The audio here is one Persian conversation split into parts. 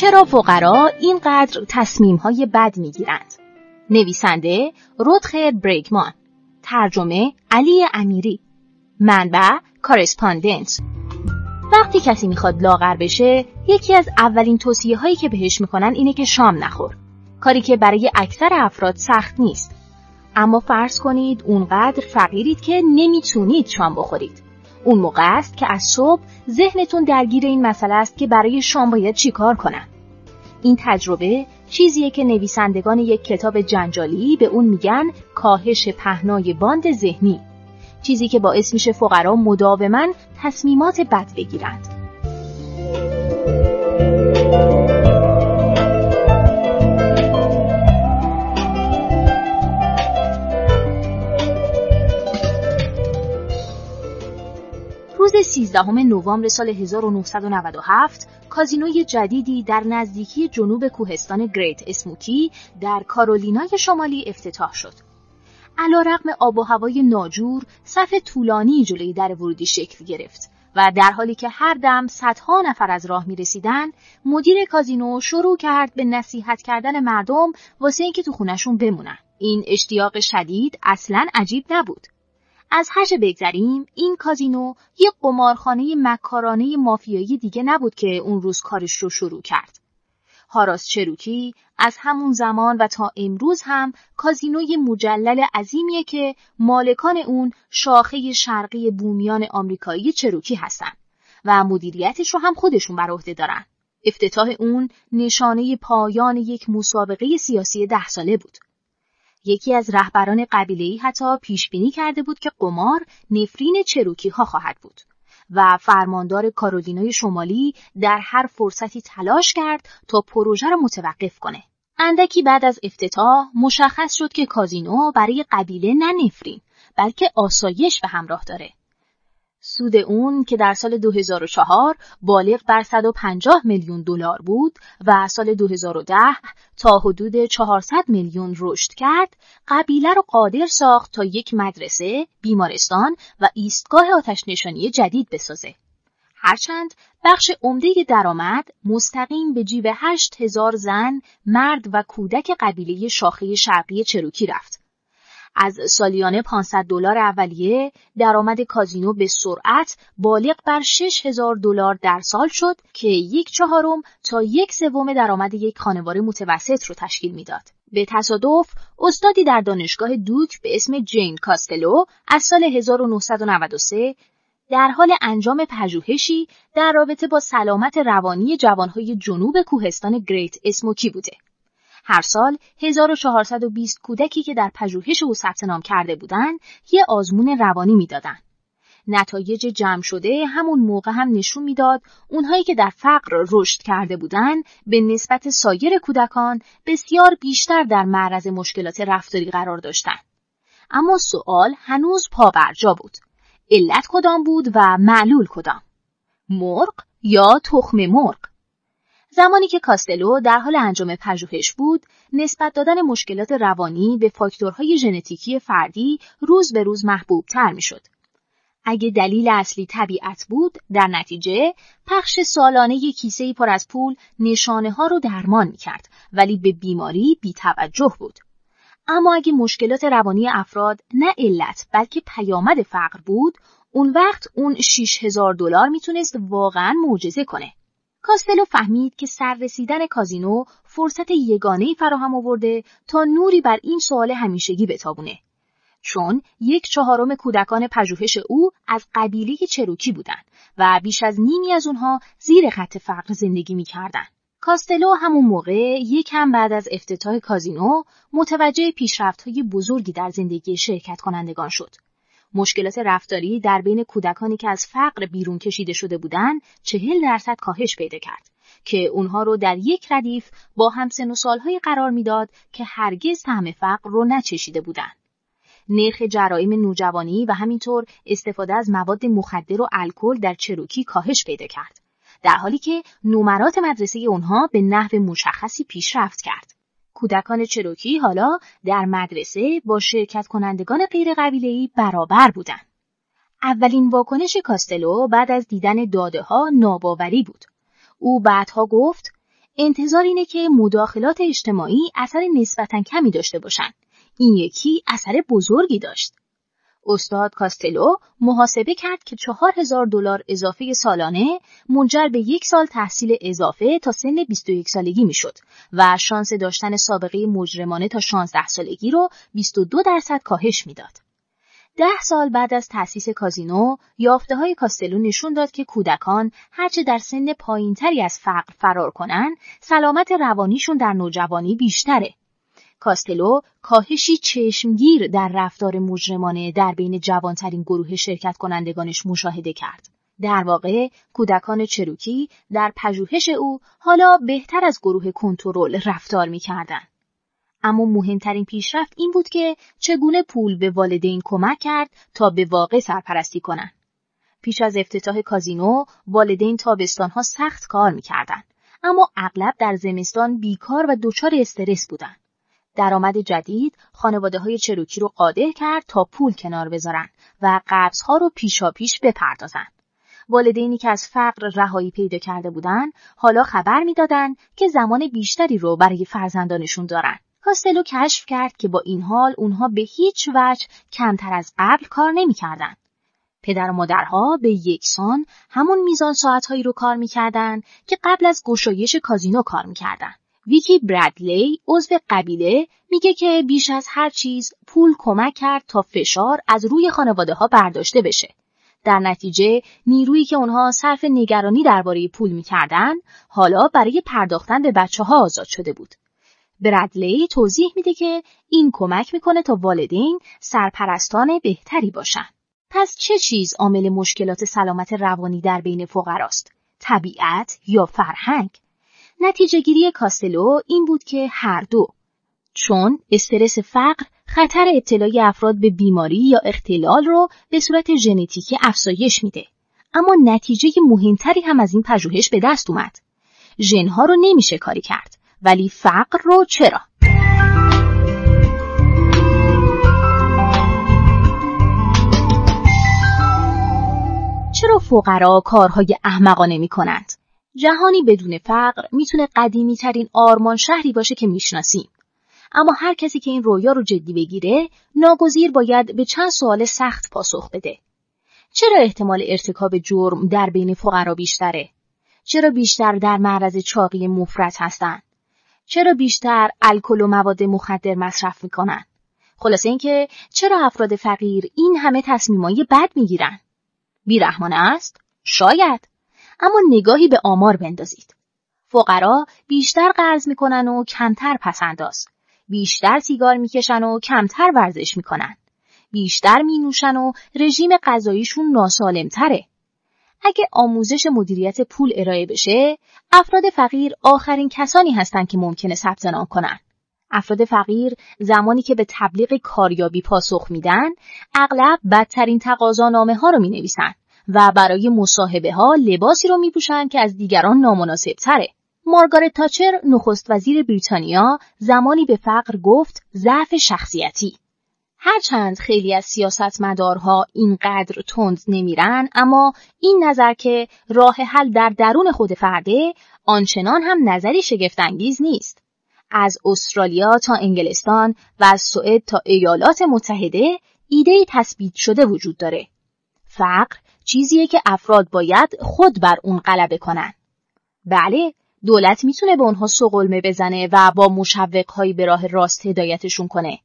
چرا فقرا اینقدر تصمیم های بد می گیرند؟ نویسنده رودخر بریگمان ترجمه علی امیری منبع کارسپاندنت وقتی کسی می‌خواد لاغر بشه یکی از اولین توصیه هایی که بهش می‌کنن اینه که شام نخور. کاری که برای اکثر افراد سخت نیست. اما فرض کنید اونقدر فقیرید که نمی‌تونید شام بخورید. اون موقع است که از صبح ذهنتون درگیر این مسئله است که برای شام باید چیکار کنم این تجربه چیزیه که نویسندگان یک کتاب جنجالی به اون میگن کاهش پهنای باند ذهنی. چیزی که باعث میشه فقرا مداوما تصمیمات بد بگیرند. 13 نوامبر سال 1997 کازینوی جدیدی در نزدیکی جنوب کوهستان گریت اسموکی در کارولینای شمالی افتتاح شد. علا رقم آب و هوای ناجور صف طولانی جلوی در ورودی شکل گرفت و در حالی که هر دم صدها نفر از راه می رسیدن، مدیر کازینو شروع کرد به نصیحت کردن مردم واسه اینکه تو خونشون بمونن. این اشتیاق شدید اصلا عجیب نبود. از هرچه بگذریم این کازینو یک قمارخانه مکارانه مافیایی دیگه نبود که اون روز کارش رو شروع کرد. هاراس چروکی از همون زمان و تا امروز هم کازینوی مجلل عظیمیه که مالکان اون شاخه شرقی بومیان آمریکایی چروکی هستن و مدیریتش رو هم خودشون بر عهده دارن. افتتاح اون نشانه پایان یک مسابقه سیاسی ده ساله بود. یکی از رهبران قبیله‌ای حتی پیش بینی کرده بود که قمار نفرین چروکی ها خواهد بود و فرماندار کارولینای شمالی در هر فرصتی تلاش کرد تا پروژه را متوقف کنه. اندکی بعد از افتتاح مشخص شد که کازینو برای قبیله نه نفرین بلکه آسایش به همراه داره. سود اون که در سال 2004 بالغ بر 150 میلیون دلار بود و سال 2010 تا حدود 400 میلیون رشد کرد، قبیله رو قادر ساخت تا یک مدرسه، بیمارستان و ایستگاه آتش نشانی جدید بسازه. هرچند بخش عمده درآمد مستقیم به جیب 8000 زن، مرد و کودک قبیله شاخه شرقی چروکی رفت از سالیانه 500 دلار اولیه درآمد کازینو به سرعت بالغ بر 6000 دلار در سال شد که یک چهارم تا یک سوم درآمد یک خانواده متوسط رو تشکیل می‌داد. به تصادف استادی در دانشگاه دوک به اسم جین کاستلو از سال 1993 در حال انجام پژوهشی در رابطه با سلامت روانی جوانهای جنوب کوهستان گریت اسموکی بوده. هر سال 1420 کودکی که در پژوهش او ثبت نام کرده بودند یه آزمون روانی می‌دادند. نتایج جمع شده همون موقع هم نشون می‌داد اونهایی که در فقر رشد کرده بودند به نسبت سایر کودکان بسیار بیشتر در معرض مشکلات رفتاری قرار داشتند. اما سوال هنوز پابرجا بود. علت کدام بود و معلول کدام؟ مرغ یا تخم مرغ؟ زمانی که کاستلو در حال انجام پژوهش بود، نسبت دادن مشکلات روانی به فاکتورهای ژنتیکی فردی روز به روز محبوب تر می شد. اگه دلیل اصلی طبیعت بود، در نتیجه پخش سالانه کیسه پر از پول نشانه ها رو درمان می کرد ولی به بیماری بی توجه بود. اما اگه مشکلات روانی افراد نه علت بلکه پیامد فقر بود، اون وقت اون 6000 دلار می‌تونست واقعا معجزه کنه. کاستلو فهمید که سررسیدن کازینو فرصت یگانه‌ای فراهم آورده تا نوری بر این سوال همیشگی بتابونه. چون یک چهارم کودکان پژوهش او از قبیله چروکی بودند و بیش از نیمی از اونها زیر خط فقر زندگی می‌کردند. کاستلو همون موقع یکم بعد از افتتاح کازینو متوجه پیشرفت‌های بزرگی در زندگی شرکت کنندگان شد. مشکلات رفتاری در بین کودکانی که از فقر بیرون کشیده شده بودند چهل درصد کاهش پیدا کرد که اونها رو در یک ردیف با همسن و سالهای قرار می‌داد که هرگز طعم فقر رو نچشیده بودند. نرخ جرایم نوجوانی و همینطور استفاده از مواد مخدر و الکل در چروکی کاهش پیدا کرد. در حالی که نمرات مدرسه اونها به نحو مشخصی پیشرفت کرد. کودکان چروکی حالا در مدرسه با شرکت کنندگان غیر قبیله‌ای برابر بودند. اولین واکنش کاستلو بعد از دیدن داده ها ناباوری بود. او بعدها گفت انتظار اینه که مداخلات اجتماعی اثر نسبتا کمی داشته باشند. این یکی اثر بزرگی داشت. استاد کاستلو محاسبه کرد که چهار هزار دلار اضافه سالانه منجر به یک سال تحصیل اضافه تا سن 21 سالگی می‌شد و شانس داشتن سابقه مجرمانه تا 16 سالگی رو 22 درصد کاهش می‌داد. ده سال بعد از تأسیس کازینو، یافته های کاستلو نشون داد که کودکان هرچه در سن پایینتری از فقر فرار کنن، سلامت روانیشون در نوجوانی بیشتره. کاستلو کاهشی چشمگیر در رفتار مجرمانه در بین جوانترین گروه شرکت کنندگانش مشاهده کرد. در واقع کودکان چروکی در پژوهش او حالا بهتر از گروه کنترل رفتار می‌کردند. اما مهمترین پیشرفت این بود که چگونه پول به والدین کمک کرد تا به واقع سرپرستی کنند. پیش از افتتاح کازینو والدین تابستانها سخت کار می‌کردند اما اغلب در زمستان بیکار و دچار استرس بودند. درآمد جدید خانواده های چروکی رو قادر کرد تا پول کنار بذارن و قبض ها رو پیشا پیش بپردازن. والدینی که از فقر رهایی پیدا کرده بودند حالا خبر می‌دادند که زمان بیشتری رو برای فرزندانشون دارن. کاستلو کشف کرد که با این حال اونها به هیچ وجه کمتر از قبل کار نمی‌کردند. پدر و مادرها به یکسان همون میزان ساعتهایی رو کار می‌کردند که قبل از گشایش کازینو کار می‌کردند. ویکی برادلی عضو قبیله میگه که بیش از هر چیز پول کمک کرد تا فشار از روی خانواده ها برداشته بشه. در نتیجه نیرویی که اونها صرف نگرانی درباره پول می‌کردن حالا برای پرداختن به بچه ها آزاد شده بود. برادلی توضیح میده که این کمک می‌کنه تا والدین سرپرستان بهتری باشن. پس چه چیز عامل مشکلات سلامت روانی در بین فقراست؟ طبیعت یا فرهنگ؟ نتیجه گیری کاستلو این بود که هر دو. چون استرس فقر خطر ابتلای افراد به بیماری یا اختلال رو به صورت ژنتیکی افزایش میده. اما نتیجه مهمتری هم از این پژوهش به دست اومد. ژنها رو نمیشه کاری کرد. ولی فقر رو چرا؟ چرا فقرا کارهای احمقانه می کنند؟ جهانی بدون فقر می‌تونه قدیمی ترین آرمان شهری باشه که می‌شناسیم. اما هر کسی که این رویا رو جدی بگیره ناگزیر باید به چند سوال سخت پاسخ بده. چرا احتمال ارتکاب جرم در بین فقرا بیشتره؟ چرا بیشتر در معرض چاقی مفرط هستند؟ چرا بیشتر الکل و مواد مخدر مصرف می‌کنن؟ خلاصه اینکه چرا افراد فقیر این همه تصمیمای بد می‌گیرن؟ بیرحمانه است؟ شاید. اما نگاهی به آمار بندازید. فقرا بیشتر قرض می‌کنن و کمتر پسنداز. بیشتر سیگار می‌کشن و کمتر ورزش می‌کنن. بیشتر مینوشن و رژیم غذاییشون ناسالمتره. اگه آموزش مدیریت پول ارائه بشه، افراد فقیر آخرین کسانی هستند که ممکنه ثبت نام کنن. افراد فقیر زمانی که به تبلیغ کاریابی پاسخ میدن، اغلب بدترین تقاضانامه ها رو می نویسن و برای مصاحبه ها لباسی رو می پوشن که از دیگران نامناسب تره. مارگارت تاچر نخست وزیر بریتانیا زمانی به فقر گفت ضعف شخصیتی. هرچند خیلی از سیاستمدارها اینقدر تند نمیرن اما این نظر که راه حل در درون خود فرده آنچنان هم نظری شگفتانگیز نیست. از استرالیا تا انگلستان و از سوئد تا ایالات متحده ایده تثبیت شده وجود داره. فقر چیزیه که افراد باید خود بر اون غلبه کنن. بله، دولت می‌تونه به اونها سقلمه بزنه و با مشوقهایی به راه راست هدایتشون کنه.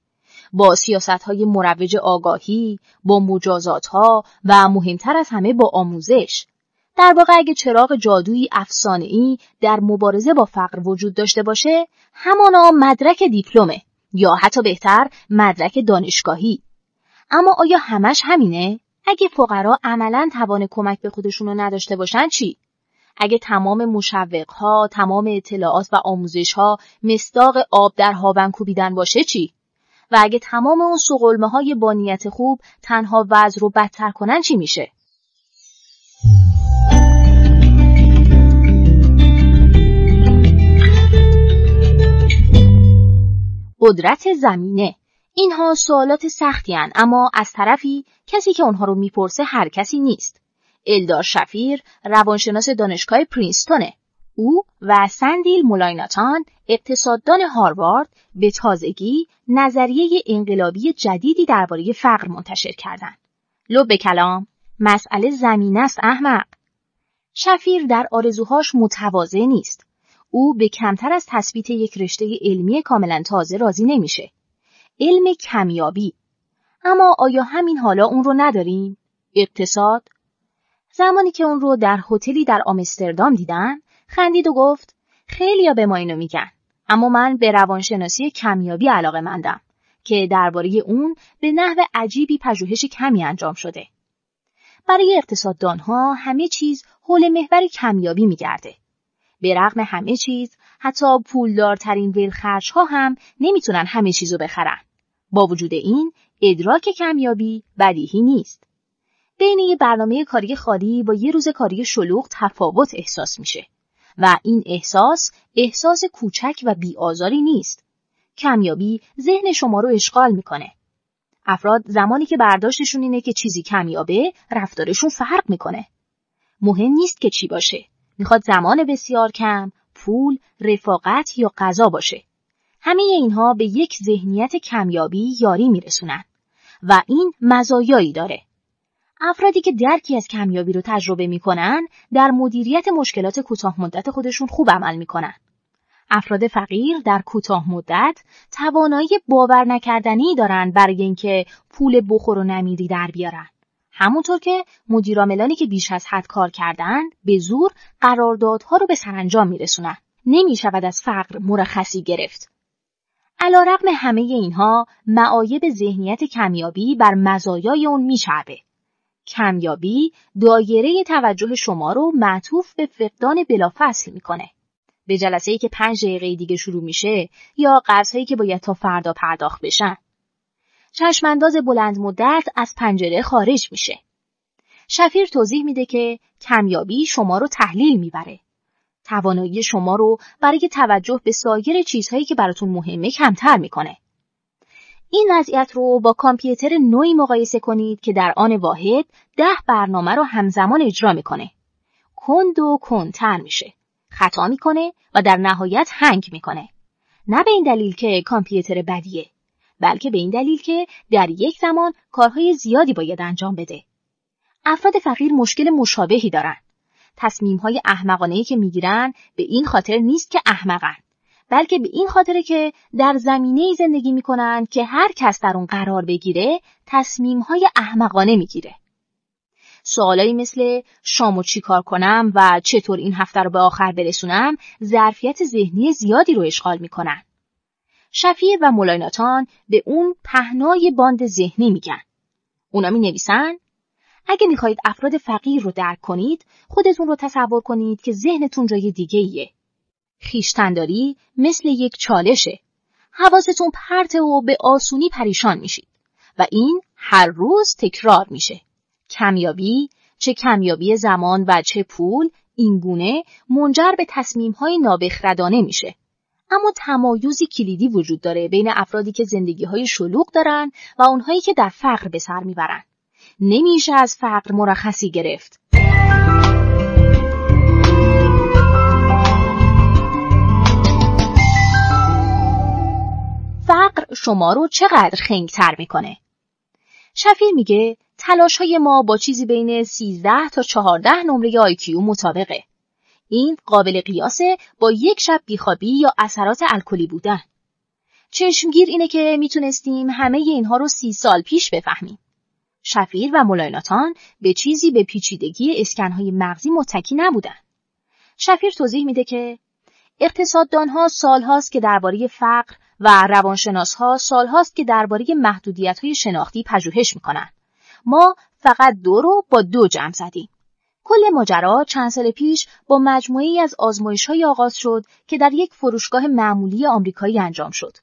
با سیاست های مروج آگاهی، با مجازات ها و مهمتر از همه با آموزش. در واقع اگه چراغ جادویی افسانه ای در مبارزه با فقر وجود داشته باشه، همانا مدرک دیپلمه یا حتی بهتر مدرک دانشگاهی. اما آیا همش همینه؟ اگه فقرا عملا توان کمک به خودشون رو نداشته باشن چی؟ اگه تمام مشوقها، تمام اطلاعات و آموزشها مصداق آب در هاون کوبیدن باشه چی؟ و اگه تمام اون سقلمه های با نیت خوب تنها وضع رو بدتر کنن چی میشه؟ قدرت زمینه اینها سوالات سختی هن اما از طرفی کسی که اونها رو می‌پرسه هر کسی نیست. الدار شفیر روانشناس دانشگاه پرینستونه. او و سندیل مولایناتان اقتصاددان هاروارد به تازگی نظریه انقلابی جدیدی درباره فقر منتشر کردند. لب کلام مسئله زمین است احمق. شفیر در آرزوهاش متواضع نیست. او به کمتر از تثبیت یک رشته علمی کاملا تازه راضی نمیشه. علم کمیابی. اما آیا همین حالا اون رو نداریم؟ اقتصاد؟ زمانی که اون رو در هتلی در آمستردام دیدن، خندید و گفت خیلیا به ما اینو میگن. اما من به روانشناسی کمیابی علاقه مندم که درباره اون به نحو عجیبی پژوهش کمی انجام شده. برای اقتصاددانها همه چیز حول محور کمیابی میگرده. به رغم همه چیز حتی پولدارترین ویلخرج ها هم نمی‌تونن همه چیزو بخرن. با وجود این ادراک کمیابی بدیهی نیست. بین یه برنامه کاری خالی با یه روز کاری شلوغ تفاوت احساس میشه و این احساس احساس کوچک و بیآزاری نیست. کمیابی ذهن شما رو اشغال می‌کنه. افراد زمانی که برداشتشون اینه که چیزی کمیابه رفتارشون فرق می‌کنه. مهم نیست که چی باشه. می‌خواد زمان بسیار کم، پول، رفاقت یا غذا باشه. همه اینها به یک ذهنیت کمیابی یاری میرسونن و این مزایایی داره. افرادی که درکی از کمیابی رو تجربه می‌کنن در مدیریت مشکلات کوتاه مدت خودشون خوب عمل می‌کنن. افراد فقیر در کوتاه مدت توانایی باور نکردنی دارن برای اینکه پول بخور و نمیری در بیارن. همونطور که مدیراملانی که بیش از حد کار کردن به زور قراردادها رو به سرانجام میرسونن. نمی شود از فقر مرخصی گرفت. علا رقم همه اینها معایب ذهنیت کمیابی بر مزایای اون میچربه. کمیابی دایره توجه شما رو معطوف به فقدان بلافصل می‌کنه. به جلسه ای که پنج دقیقه دیگه شروع میشه یا قرضهایی که باید تا فردا پرداخت بشن. چشمانداز بلند مدت از پنجره خارج میشه. شفیر توضیح میده که کمیابی شما رو تحلیل می‌بره. توانایی شما رو برای توجه به سایر چیزهایی که براتون مهمه کمتر می‌کنه. این وضعیت رو با کامپیوتر نوعی مقایسه کنید که در آن واحد ده برنامه رو همزمان اجرا می‌کنه. کند و کندتر میشه. خطا می‌کنه و در نهایت هنگ می‌کنه. نه به این دلیل که کامپیوتر بدیه بلکه به این دلیل که در یک زمان کارهای زیادی باید انجام بده. افراد فقیر مشکل مشابهی دارن. تصمیم های احمقانه که می‌گیرن به این خاطر نیست که احمقن. بلکه به این خاطره که در زمینه زندگی می‌کنن که هر کس در اون قرار بگیره تصمیم های احمقانه می‌گیره. سوالایی مثل شامو چی کار کنم و چطور این هفته رو به آخر برسونم ظرفیت ذهنی زیادی رو اشغال می‌کنن. شفیر و مولایناتان به اون پهنای باند ذهنی میگن. اونا می نویسن اگه می‌خواهید افراد فقیر رو درک کنید خودتون رو تصور کنید که ذهنتون جای دیگه ایه. خیشتنداری مثل یک چالشه. حواستون پرته و به آسونی پریشان میشید و این هر روز تکرار میشه. کمیابی چه کمیابی زمان و چه پول این گونه منجر به تصمیم های نابخردانه میشه. اما تمایزی کلیدی وجود داره بین افرادی که زندگی های شلوغ دارن و اونهایی که در فقر به سر می‌برن. نمیشه از فقر مرخصی گرفت. فقر شما رو چقدر خنگتر می‌کنه؟ شفیر میگه تلاش های ما با چیزی بین 13 تا 14 نمره آیکیو مطابقه. این قابل قیاسه با یک شب بیخوابی یا اثرات الکلی بودن. چشمگیر اینه که می‌تونستیم همه اینها رو سی سال پیش بفهمیم. شفیر و ملایناتان به چیزی به پیچیدگی اسکنهای مغزی متکی نبودن. شفیر توضیح میده که اقتصاددانها سالهاست که درباره فقر و روانشناسها سالهاست که درباره محدودیت‌های شناختی پژوهش می‌کنن. ما فقط دو رو با دو جمع زدیم. کل ماجرا چند سال پیش با مجموعی از آزمایش های آغاز شد که در یک فروشگاه معمولی آمریکایی انجام شد.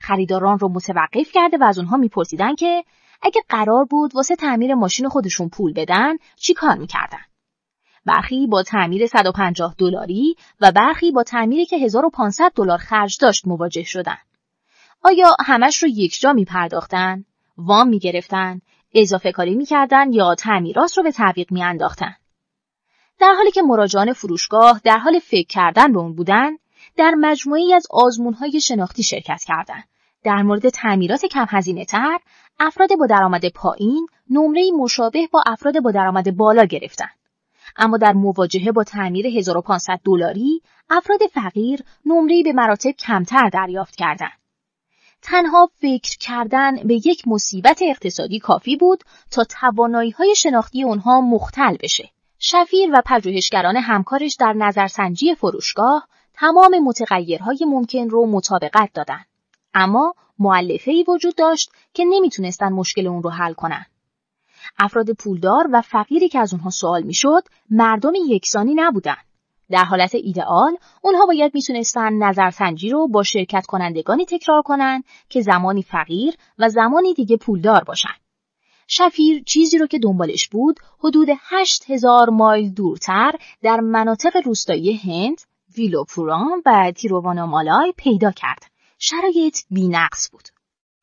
خریداران رو متوقف کرده و از اونها میپرسیدن که اگه قرار بود واسه تعمیر ماشین خودشون پول بدن چی کار می‌کردن؟ برخی با تعمیر 150 دلاری و برخی با تعمیری که 1500 دلار خرج داشت مواجه شدن. آیا همش رو یک جا می پرداختن؟ وام می گرفتن؟ اضافه کاری می کردن یا تعمیرات رو به تعویق می انداختن؟ در حالی که مراجعان فروشگاه در حال فکر کردن به اون بودن در مجموعی از آزمونهای شناختی شرکت کردند. در مورد تعمیرات کم هزینه تر افراد با درآمد پایین نمره مشابه با افراد با درآمد بالا گرفتند. اما در مواجهه با تعمیر 1500 دلاری افراد فقیر نمره‌ای به مراتب کمتر دریافت کردند. تنها فکر کردن به یک مصیبت اقتصادی کافی بود تا توانایی های شناختی اونها مختل بشه. شفیر و پژوهشگران همکارش در نظرسنجی فروشگاه تمام متغیرهای ممکن رو مطابقت دادن. اما معلفه ای وجود داشت که نمی‌تونستن مشکل اون رو حل کنن. افراد پولدار و فقیری که از اونها سوال می‌شد مردم یکسانی نبودن. در حالت ایدئال اونها باید می‌تونستن نظرسنجی رو با شرکت کنندگانی تکرار کنن که زمانی فقیر و زمانی دیگه پولدار باشن. شفیر چیزی رو که دنبالش بود حدود هشت هزار مایل دورتر در مناطق روستایی هند، ویلوپوران و تیرووانامالای پیدا کرد. شرایط بینقص بود.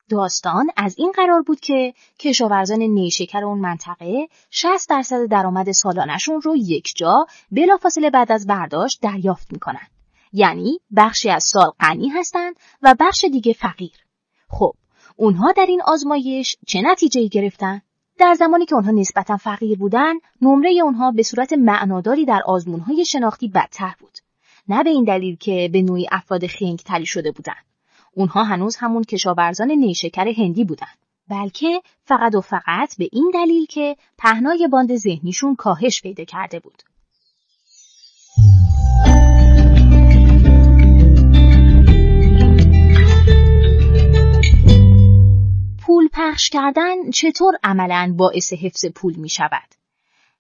داستان از این قرار بود که کشاورزان نیشکر اون منطقه 60 درصد درآمد سالانشون رو یک جا بلافاصله بعد از برداشت دریافت می‌کنن. یعنی بخشی از سال غنی هستند و بخش دیگه فقیر. خب اونها در این آزمایش چه نتیجه گرفتن؟ در زمانی که اونها نسبتا فقیر بودن، نمره اونها به صورت معناداری در آزمونهای شناختی بدتر بود. نه به این دلیل که به نوعی افراد خنگ تلی شده بودند. اونها هنوز همون کشاورزان نیشکر هندی بودن. بلکه فقط و فقط به این دلیل که پهنای باند ذهنیشون کاهش پیدا کرده بود. پخش کردن چطور عملا باعث حفظ پول می شود؟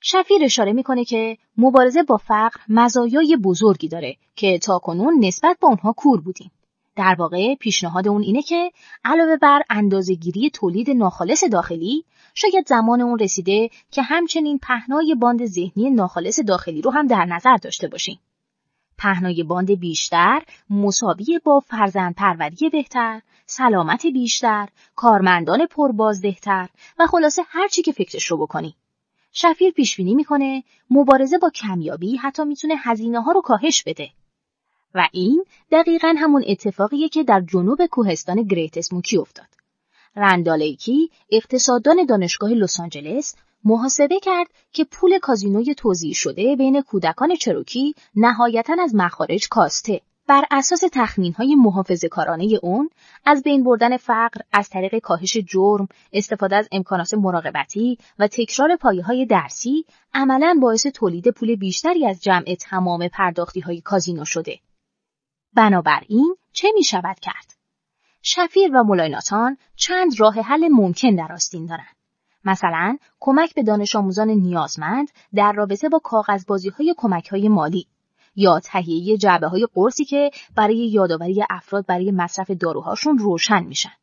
شفیر اشاره می‌کنه که مبارزه با فقر مزایای بزرگی داره که تا کنون نسبت به اونها کور بودیم. در واقع پیشنهاد اون اینه که علاوه بر اندازهگیری تولید ناخالص داخلی شاید زمان اون رسیده که همچنین پهنای باند ذهنی ناخالص داخلی رو هم در نظر داشته باشیم. پهنای باند بیشتر مساوی با فرزند پروری بهتر، سلامت بیشتر، کارمندان پربازدهتر و خلاصه هر چی که فکرش رو بکنی. شفیر پیش بینی می‌کنه مبارزه با کمیابی حتی می‌تونه هزینه ها رو کاهش بده. و این دقیقا همون اتفاقیه که در جنوب کوهستان گریت اسموکی افتاد. رندالیکی اقتصاددان دانشگاه لس آنجلس محاسبه کرد که پول کازینوی توضیح شده بین کودکان چروکی نهایتا از مخارج کاسته. بر اساس تخمین های محافظ کارانه اون از بین بردن فقر از طریق کاهش جرم، استفاده از امکانات مراقبتی و تکرار پایه های درسی عملا باعث تولید پول بیشتری از جمع تمام پرداختی های کازینو شده. بنابراین چه می شود کرد؟ شفیر و ملایناتان چند راه حل ممکن در آستین دارند. مثلا کمک به دانش آموزان نیازمند در رابطه با کاغذبازی های کمک های مالی یا تهیه جعبه های قرصی که برای یادآوری افراد برای مصرف داروهاشون روشن میشن.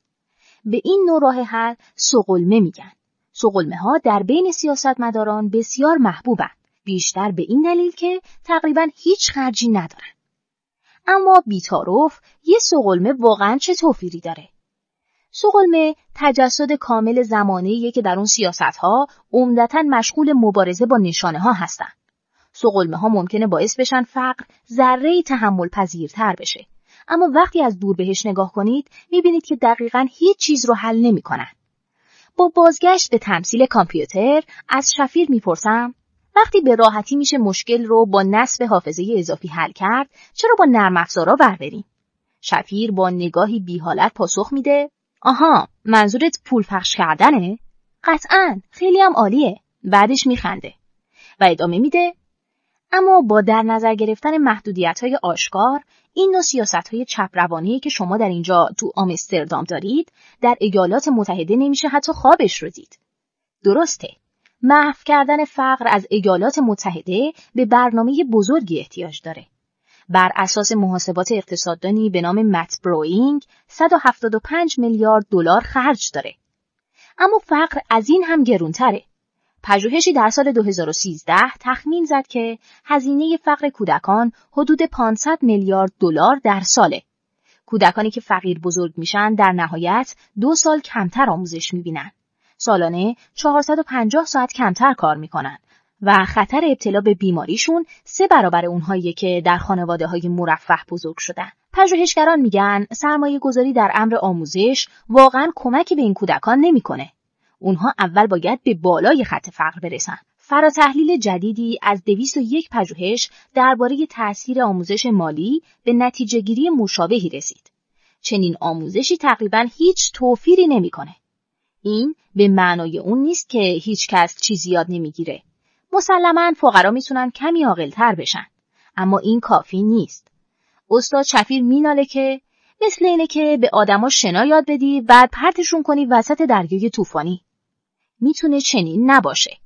به این نوع راه حل سقلمه میگن. سقلمه ها در بین سیاستمداران بسیار محبوبند. بیشتر به این دلیل که تقریبا هیچ خرجی ندارن. اما بیتاروف یه سقلمه واقعا چه توفیری داره؟ سقلمه تجسد کامل زمانیه که در اون سیاست ها مشغول مبارزه با نشانه ها هستن. سقلمه ها ممکنه باعث بشن فقر ذره تحمل پذیرتر بشه. اما وقتی از دور بهش نگاه کنید می‌بینید که دقیقا هیچ چیز رو حل نمی‌کنن. با بازگشت به تمثیل کامپیوتر از شفیر می‌پرسم وقتی به راحتی میشه مشکل رو با نصب حافظه اضافی حل کرد چرا با نرم افزارا بربریم شفیر با نگاهی بیحالت پاسخ میده آها منظورت پول پخش کردنه؟ قطعا خیلی هم عالیه. بعدش میخنده. و ادامه میده اما با در نظر گرفتن محدودیت های آشکار این نوع سیاست های چپ که شما در اینجا تو آمستردام دارید در ایالات متحده نمیشه حتی خوابش رو دید. درسته محو کردن فقر از ایالات متحده به برنامه بزرگی احتیاج داره. بر اساس محاسبات اقتصاددانی به نام مت بروینگ 175 میلیارد دلار خرج داره. اما فقر از این هم گرونتره. پژوهشی در سال 2013 تخمین زد که هزینه فقر کودکان حدود 500 میلیارد دلار در ساله. کودکانی که فقیر بزرگ میشن در نهایت دو سال کمتر آموزش می‌بینن. سالانه 450 ساعت کمتر کار می‌کنن و خطر ابتلا به بیماریشون سه برابر اونهایی که در خانواده های مرفه بزرگ شدن. پژوهشگران میگن سرمایه گذاری در امر آموزش واقعا کمکی به این کودکان نمی‌کنه. اونها اول باید به بالای خط فقر برسن. فراتحلیل جدیدی از 201 پژوهش درباره تأثیر آموزش مالی به نتیجه گیری مشابهی رسید. چنین آموزشی تقریبا هیچ توفیری نمی‌کنه. این به معنای اون نیست که هیچ کس چیزی یاد نمی‌گیره. مسلما فقرا می‌تونن کمی عاقلتر بشن. اما این کافی نیست. استاد شفیر میناله که مثل اینه که به آدما شنا یاد بدی بعد پرتشون کنی وسط دریای طوفانی. می‌تونه چنین نباشه.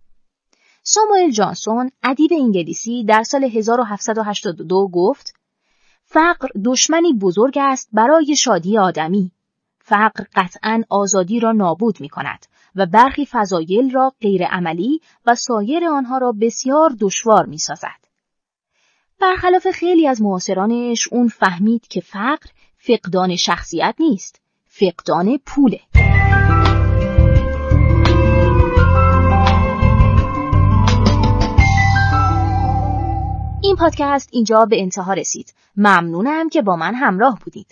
ساموئل جانسون ادیب انگلیسی در سال 1782 گفت فقر دشمنی بزرگ است برای شادی آدمی. فقر قطعا آزادی را نابود می کند و برخی فضایل را غیر عملی و سایر آنها را بسیار دشوار می سازد. برخلاف خیلی از معاصرانش اون فهمید که فقر فقدان شخصیت نیست، فقدان پوله. این پادکست اینجا به انتها رسید. ممنونم که با من همراه بودید.